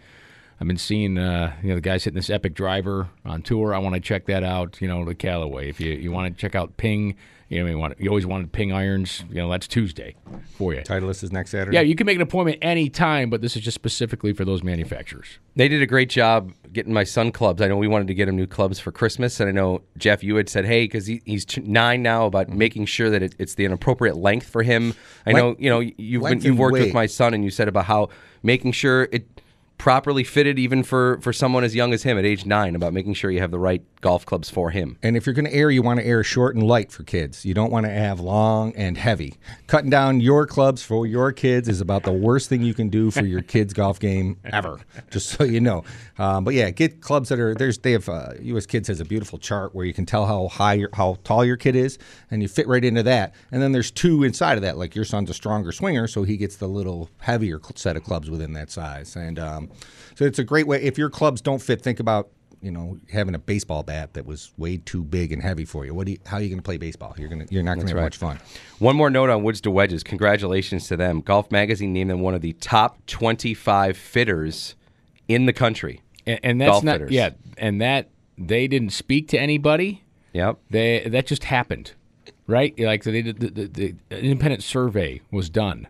I've been seeing uh, you know the guys hitting this epic driver on tour. I want to check that out. You know the Callaway. If you, you want to check out Ping, you know you want you always wanted Ping irons. You know that's Tuesday for you. Titleist is next Saturday. Yeah, you can make an appointment any time, but this is just specifically for those manufacturers. They did a great job getting my son clubs. I know we wanted to get him new clubs for Christmas, and I know Jeff, you had said, "Hey, because he, he's nine now, about making sure that it, it's the appropriate length for him." I know, you know, you've been, you've worked with my son, and you said about how making sure it properly fitted, even for for someone as young as him at age nine, about making sure you have the right golf clubs for him. And if you're going to air, you want to air short and light for kids. You don't want to have long and heavy. Cutting down your clubs for your kids is about the worst thing you can do for your [laughs] kids' golf game ever. Just so you know. Um, but yeah, get clubs that are there's. They have uh, U.S. Kids has a beautiful chart where you can tell how high, your, how tall your kid is, and you fit right into that. And then there's two inside of that. Like your son's a stronger swinger, so he gets the little heavier set of clubs within that size. And um, so it's a great way. If your clubs don't fit, think about you know, having a baseball bat that was way too big and heavy for you. What do you, how are you going to play baseball? You're going to, you're not going to have right. much fun. One more note on Woods to Wedges. Congratulations to them. Golf Magazine named them one of the top 25 fitters in the country. And, and that's Golf not fitters. yeah, and that they didn't speak to anybody. Yep. They that just happened, right? Like they did the, the, the independent survey was done.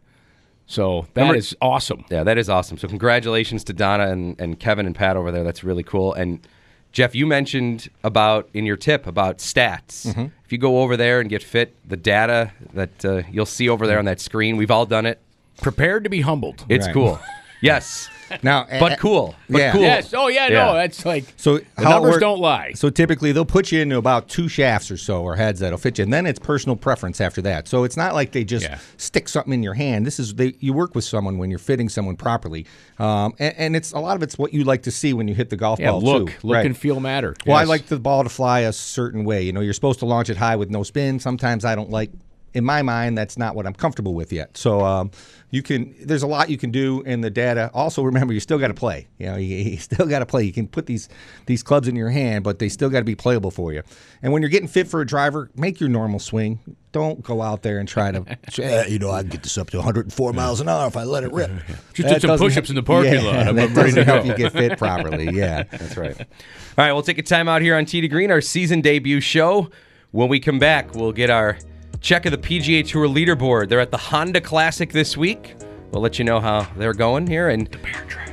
So that is Remember- awesome. Yeah, that is awesome. So congratulations to Donna and, and Kevin and Pat over there. That's really cool. And Jeff, you mentioned about in your tip about stats. Mm-hmm. If you go over there and get fit, the data that uh, you'll see over there on that screen, we've all done it. Prepared to be humbled. It's Right. cool. [laughs] yes, Now, [laughs] but eh, cool. But yeah. cool. Yes. Oh yeah. Yeah. No, that's like So the numbers work- don't lie. So typically they'll put you into about two shafts or so or heads that'll fit you, and then it's personal preference after that. So it's not like they just Yeah. stick something in your hand. This is they you work with someone when you're fitting someone properly, um, and, and it's a lot of it's what you like to see when you hit the golf yeah. ball Look, too. look Right. and feel matter. Well, I like the ball to fly a certain way. You know, you're supposed to launch it high with no spin. Sometimes I don't like in my mind, that's not what I'm comfortable with yet. So um, you can. There's a lot you can do in the data. Also, remember you still got to play. You know, [laughs] you, you still got to play. You can put these these clubs in your hand, but they still got to be playable for you. And when you're getting fit for a driver, make your normal swing. Don't go out there and try to. [laughs] say, you know, I can get this up to 104 miles an hour if I let it rip. [laughs] Just did some push-ups in the parking yeah, lot. I'm that doesn't help you get fit properly. Yeah. That's right. All right, we'll take a time out here on Tee to Green, our season debut show. When we come back, we'll get our check of the PGA Tour leaderboard. They're at the Honda Classic this week. We'll let you know how they're going here. And the bear trap.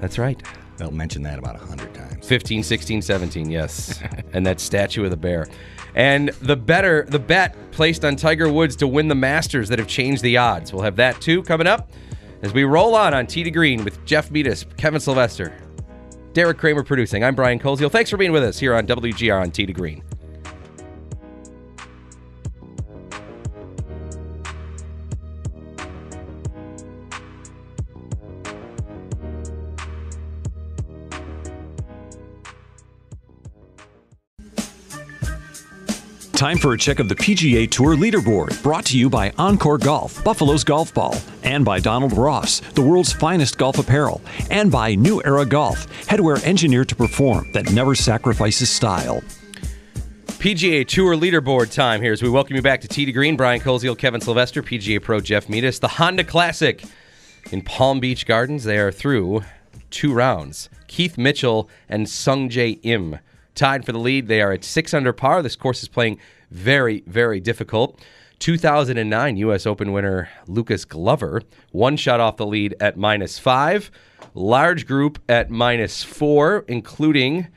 That's right. They'll mention that about a hundred times. 15, 16, 17, yes. [laughs] and that statue of the bear. And the better the bet placed on Tiger Woods to win the Masters that have changed the odds. We'll have that too coming up as we roll on on Tee to Green with Jeff Metis, Kevin Sylvester, Derek Kramer producing. I'm Brian Koziel. Thanks for being with us here on WGR on Tee to Green. Time for a check of the PGA Tour leaderboard, brought to you by Encore Golf, Buffalo's Golf Ball, and by Donald Ross, the world's finest golf apparel, and by New Era Golf, headwear engineered to perform that never sacrifices style. PGA Tour leaderboard time here as we welcome you back to Tee to Green. Brian Koziel, Kevin Sylvester, PGA Pro Jeff Metis. The Honda Classic in Palm Beach Gardens. They are through two rounds. Keith Mitchell and Sung Jae Im tied for the lead. They are at six under par. This course is playing very, very difficult. 2009 U.S. Open winner Lucas Glover, one shot off the lead at minus five. Large group at minus four, including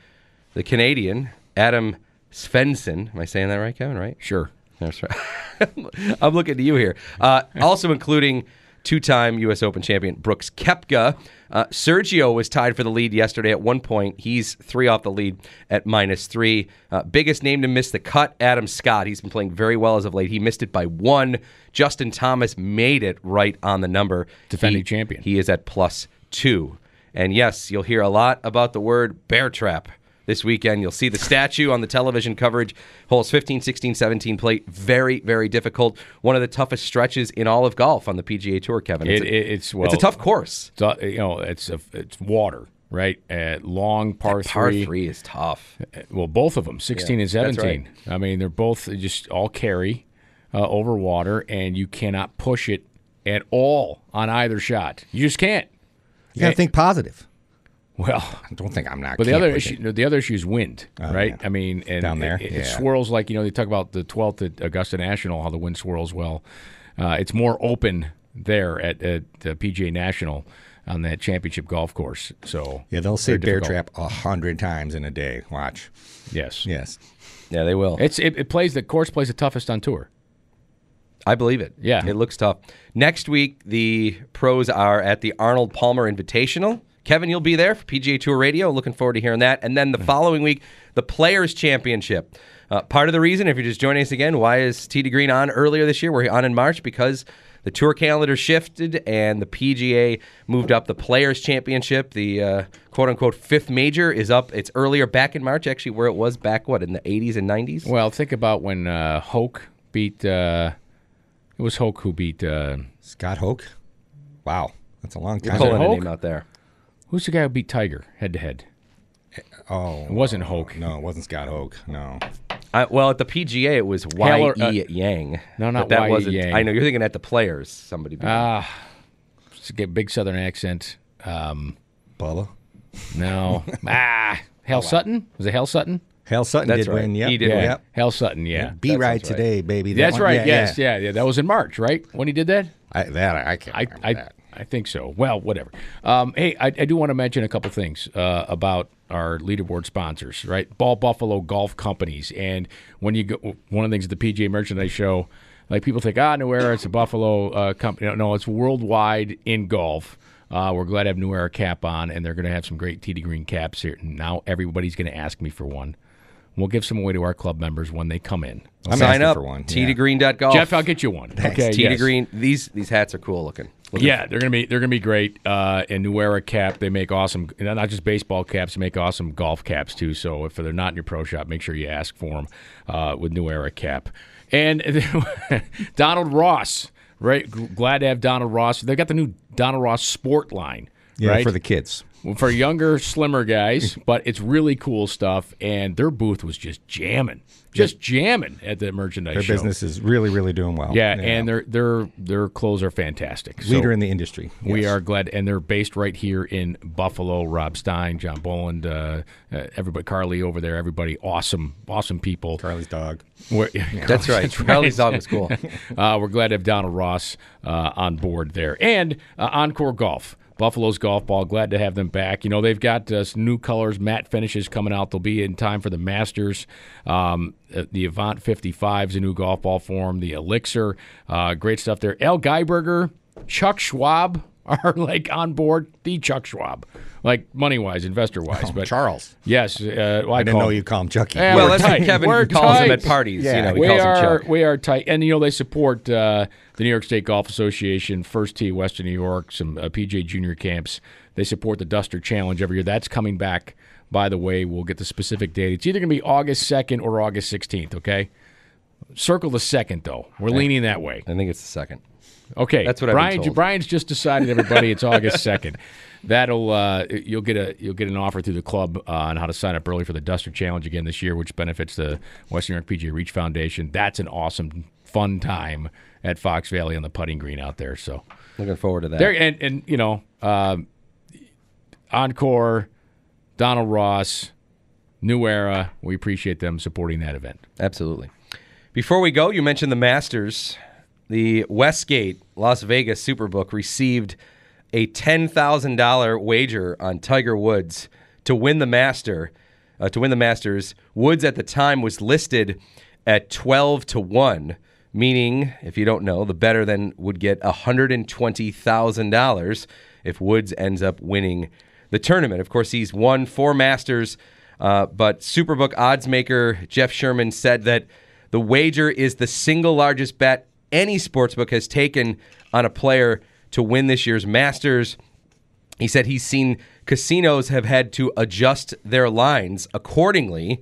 the Canadian Adam Svensson. Am I saying that right, Kevin? Right? Sure. That's right. [laughs] I'm looking to you here. Uh, also including two-time U.S. Open champion Brooks Koepka. Uh, Sergio was tied for the lead yesterday at one point. He's three off the lead at minus three. Uh, biggest name to miss the cut, Adam Scott. He's been playing very well as of late. He missed it by one. Justin Thomas made it right on the number. Defending He- champion. He is at plus two. And yes, you'll hear a lot about the word bear trap this weekend. You'll see the statue on the television coverage. Holes 15, 16, 17 play very, very difficult. One of the toughest stretches in all of golf on the PGA Tour, Kevin. It, a, it, it's well, it's a tough course. It's, uh, you know, it's a, it's water, right? Uh, long par Par three. three is tough. Well, both of them, 16 Yeah, and that's 17. I mean, they're both just all carry uh, over water, and you cannot push it at all on either shot. You just can't. You got to think positive. Well, I don't think I'm not. but the other issue, it. the other issue is wind, right? yeah. I mean, and Down there? it, it Yeah. swirls like you know they talk about the 12th at Augusta National, how the wind swirls. Well, uh, it's more open there at, at uh, PGA National on that championship golf course. So Yeah, they'll say very bear difficult. trap a hundred times in a day. Watch. Yes, Yes. Yeah, they will. It's it, it plays the course plays the toughest on tour. I believe it. Yeah. It looks tough. Next week, the pros are at the Arnold Palmer Invitational. Kevin, you'll be there for PGA Tour Radio. Looking forward to hearing that. And then the following week, the Players Championship. Uh, part of the reason, if you're just joining us again, why is TD Green on earlier this year? We're on in March because the tour calendar shifted and the PGA moved up the Players Championship. The uh, quote unquote fifth major is up. It's earlier back in March, actually, where it was back, what, in the 80s and 90s? Well, think about when uh, Hoch beat. Uh, it was Hoch who beat. Uh, Scott Hoch. Wow, that's a long time. it Pulling a name out there. Who's the guy who beat Tiger head to head? Oh, It wasn't Hoch. no, it wasn't Scott Hoch. No. Uh, well, at the PGA, it was Y Haller- E uh, Yang. no, not but that Y.E. wasn't. Yang. I know you're thinking at the players. Somebody. beat him. Ah, to get big Southern accent. Um, Bubba. no, [laughs] ah, Hal Sutton was it Hal Sutton? Hal Sutton That's did right. win. Yep. He did yeah, win. Yep. Hal Sutton. Yeah, Be right today, baby. That that's one- right. yeah, yes, yeah. yeah. yeah, That was in March, right? When he did that. I, that I, I can't I, remember I, that. I think so. Well, whatever. Um, hey, I, I do want to mention a couple things uh, about our leaderboard sponsors, right? Ball Buffalo Golf Companies, and when you go, one of the things at the PGA Merchandise Show, like people think, ah, New Era, it's a Buffalo uh, company. No, no, it's worldwide in golf. Uh, we're glad to have New Era cap on, and they're going to have some great TD Green caps here. And now everybody's going to ask me for one. We'll give some away to our club members when they come in. I'm Sign asking up for one. T yeah. to Jeff, I'll get you one. Okay, T yes. green. These these hats are cool looking. Yeah, they're gonna be they're gonna be great. Uh, and New Era Cap, they make awesome, not just baseball caps, they make awesome golf caps too. So if they're not in your pro shop, make sure you ask for them uh, with New Era Cap. And [laughs] Donald Ross, right? Glad to have Donald Ross. They got the new Donald Ross Sport line, Yeah, right? for the kids. For younger, slimmer guys, [laughs] but it's really cool stuff. And their booth was just jamming, just jamming at the merchandise Their show. business is really, really doing well. Yeah, and their their their clothes are fantastic. So leader in the industry. We are glad, and they're based right here in Buffalo. Rob Stein, John Boland, uh, uh, everybody, Carly over there, everybody, awesome, awesome people. Carly's dog. We're- [laughs] That's right. Carly's dog is cool. [laughs] uh, we're glad to have Donald Ross uh, on board there. And uh, Encore Golf. Buffalo's golf ball. Glad to have them back. You know, they've got uh, new colors, matte finishes coming out. They'll be in time for the Masters. Um, uh, the Avant 55 is a new golf ball form. The Elixir, uh, great stuff there. Al Geiberger, Chuck Schwab [laughs] are like on board. The Chuck Schwab, like money wise, investor wise. but Oh, Charles. yes, uh, well, I, I didn't call know him- you call him Chucky. Yeah, well, that's tight. what Kevin We're calls him at tight. parties. You Yeah. know, he we calls are him Chuck. we are tight, and you know they support uh, the New York State Golf Association, First Tee, Western New York, some uh, PJ Junior camps. They support the Duster Challenge every year. That's coming back. By the way, we'll get the specific date. It's either going to be August second or August sixteenth. Okay, circle the second though. We're leaning that way. I think it's the second. Okay, That's what I've been Brian. told. Brian's just decided. Everybody, it's August second. [laughs] That'll uh, you'll get a you'll get an offer through the club uh, on how to sign up early for the Duster Challenge again this year, which benefits the Western New York PGA Reach Foundation. That's an awesome, fun time at Fox Valley on the putting green out there. So Looking forward to that. there, and and you know, um, Encore, Donald Ross, New Era. We appreciate them supporting that event. Absolutely. Before we go, you mentioned the Masters. The Westgate Las Vegas Superbook received a $10,000 wager on Tiger Woods to win the Master. Uh, to win the Masters, Woods at the time was listed at 12 to 1, meaning, if you don't know, the better then would get $120,000 if Woods ends up winning the tournament. Of course, he's won four Masters, uh, but Superbook odds maker Jeff Sherman said that the wager is the single largest bet any sportsbook has taken on a player to win this year's Masters. He said he's seen casinos have had to adjust their lines accordingly,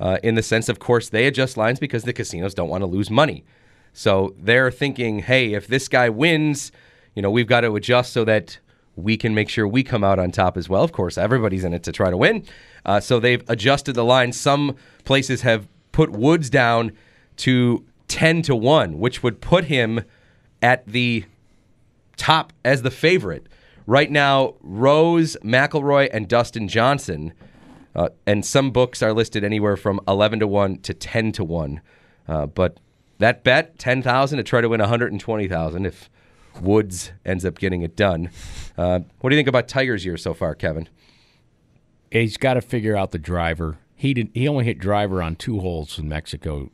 uh, in the sense, of course, they adjust lines because the casinos don't want to lose money. So they're thinking, hey, if this guy wins, you know, we've got to adjust so that we can make sure we come out on top as well. Of course, everybody's in it to try to win. Uh, so they've adjusted the line. Some places have put Woods down to 10 to 1, which would put him at the top as the favorite. Right now, Rose, McIlroy, and Dustin Johnson, uh, and some books are listed anywhere from 11 to 1 to 10 to 1. Uh, but that bet, 10,000 to try to win 120,000 if Woods ends up getting it done. Uh, what do you think about Tiger's year so far, Kevin? He's got to figure out the driver. He did. He only hit driver on two holes in Mexico.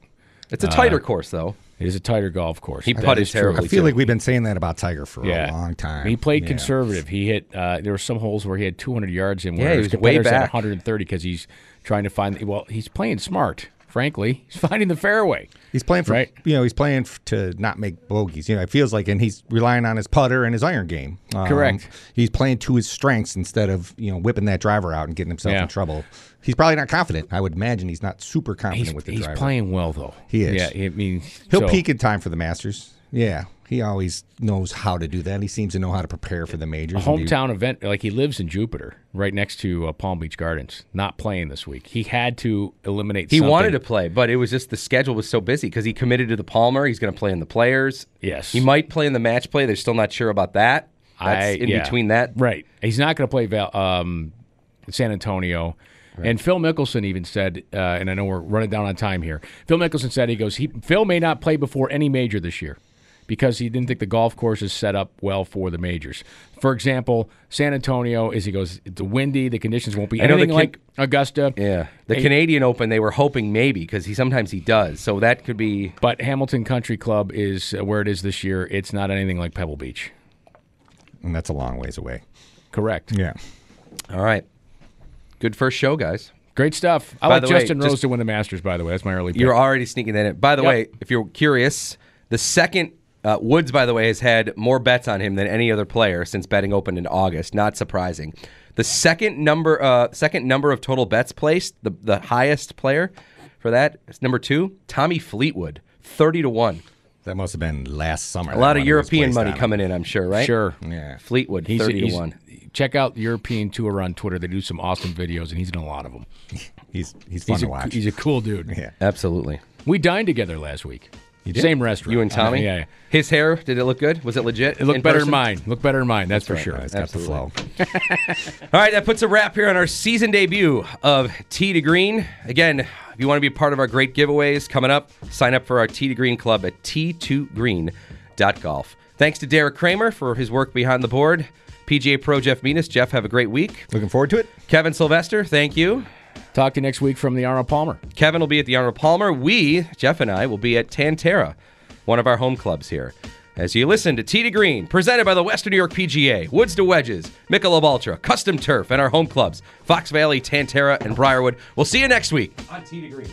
It's a tighter course, though. It is a tighter golf course. He putted is terribly. I feel too. like we've been saying that about Tiger for Yeah, a long time. He played Yeah. conservative. He hit. Uh, there were some holes where he had 200 yards in. Where Yeah, he was way competitors had back. 130 because he's trying to find. Well, he's playing smart. Frankly, he's finding the fairway. He's playing for Right. you know he's playing to not make bogeys. You know it feels like, and he's relying on his putter and his iron game. Um, Correct. He's playing to his strengths instead of you know whipping that driver out and getting himself Yeah. in trouble. He's probably not confident. I would imagine he's not super confident He's, with the he's driver. He's playing well though. He is. Yeah, I mean, He'll so- peak in time for the Masters. Yeah, he always knows how to do that. He seems to know how to prepare for the majors. A and be- hometown event, like he lives in Jupiter, right next to uh, Palm Beach Gardens. Not playing this week. He had to eliminate. He something. wanted to play, but it was just the schedule was so busy because he committed to the Palmer. He's going to play in the Players. Yes. He might play in the match play. They're still not sure about that. That's I- in yeah. between that. Right. He's not going to play Val, um, San Antonio. And Phil Mickelson even said, uh, and I know we're running down on time here. Phil Mickelson said he goes, he, Phil may not play before any major this year because he didn't think the golf course is set up well for the majors. For example, San Antonio is he goes, it's windy, the conditions won't be I anything Can- like Augusta. Yeah, the Hey, Canadian Open they were hoping maybe because he sometimes he does. So that could be But Hamilton Country Club is uh, where it is this year. It's not anything like Pebble Beach. and that's a long ways away. Correct. Yeah. all right. Good first show, guys. Great stuff. I By like the way, Justin Rose just- to win the Masters, by the way. That's my early pick. You're already sneaking that in. By the Yep. way, if you're curious, the second Uh, Woods, by the way, has had more bets on him than any other player since betting opened in August. Not surprising. The second number, uh, second number of total bets placed, the the highest player for that is number two, Tommy Fleetwood, thirty to one. That must have been last summer. A lot of European money coming in, I'm sure, right? Sure. Yeah. Fleetwood, He's, thirty he's- to one. Check out European Tour on Twitter. They do some awesome videos, and he's in a lot of them. [laughs] He's he's fun He's to a, watch. he's a cool dude. yeah. Absolutely. We dined together last week. You did? Same restaurant. You and Tommy. Uh, yeah, yeah. His hair, did it look good? Was it legit? It looked better person? than mine. Looked better than mine. That's, for Right, sure. It's got the flow. [laughs] [laughs] All right, that puts a wrap here on our season debut of Tee to Green. Again, if you want to be part of our great giveaways coming up, sign up for our Tee to Green club at t2green.golf. Thanks to Derek Kramer for his work behind the board. PGA Pro Jeff Metis. Jeff, have a great week. Looking forward to it. Kevin Sylvester, thank you. Talk to you next week from the Arnold Palmer. Kevin will be at the Arnold Palmer. We, Jeff and I, will be at Tan Tara, one of our home clubs here. As you listen to Tee to Green, presented by the Western New York PGA, Woods to Wedges, Michelob Ultra, Custom Turf, and our home clubs, Fox Valley, Tan Tara, and Briarwood. We'll see you next week on Tee to Green.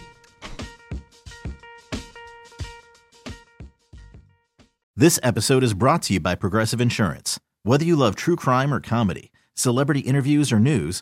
This episode is brought to you by Progressive Insurance. Whether you love true crime or comedy, celebrity interviews or news,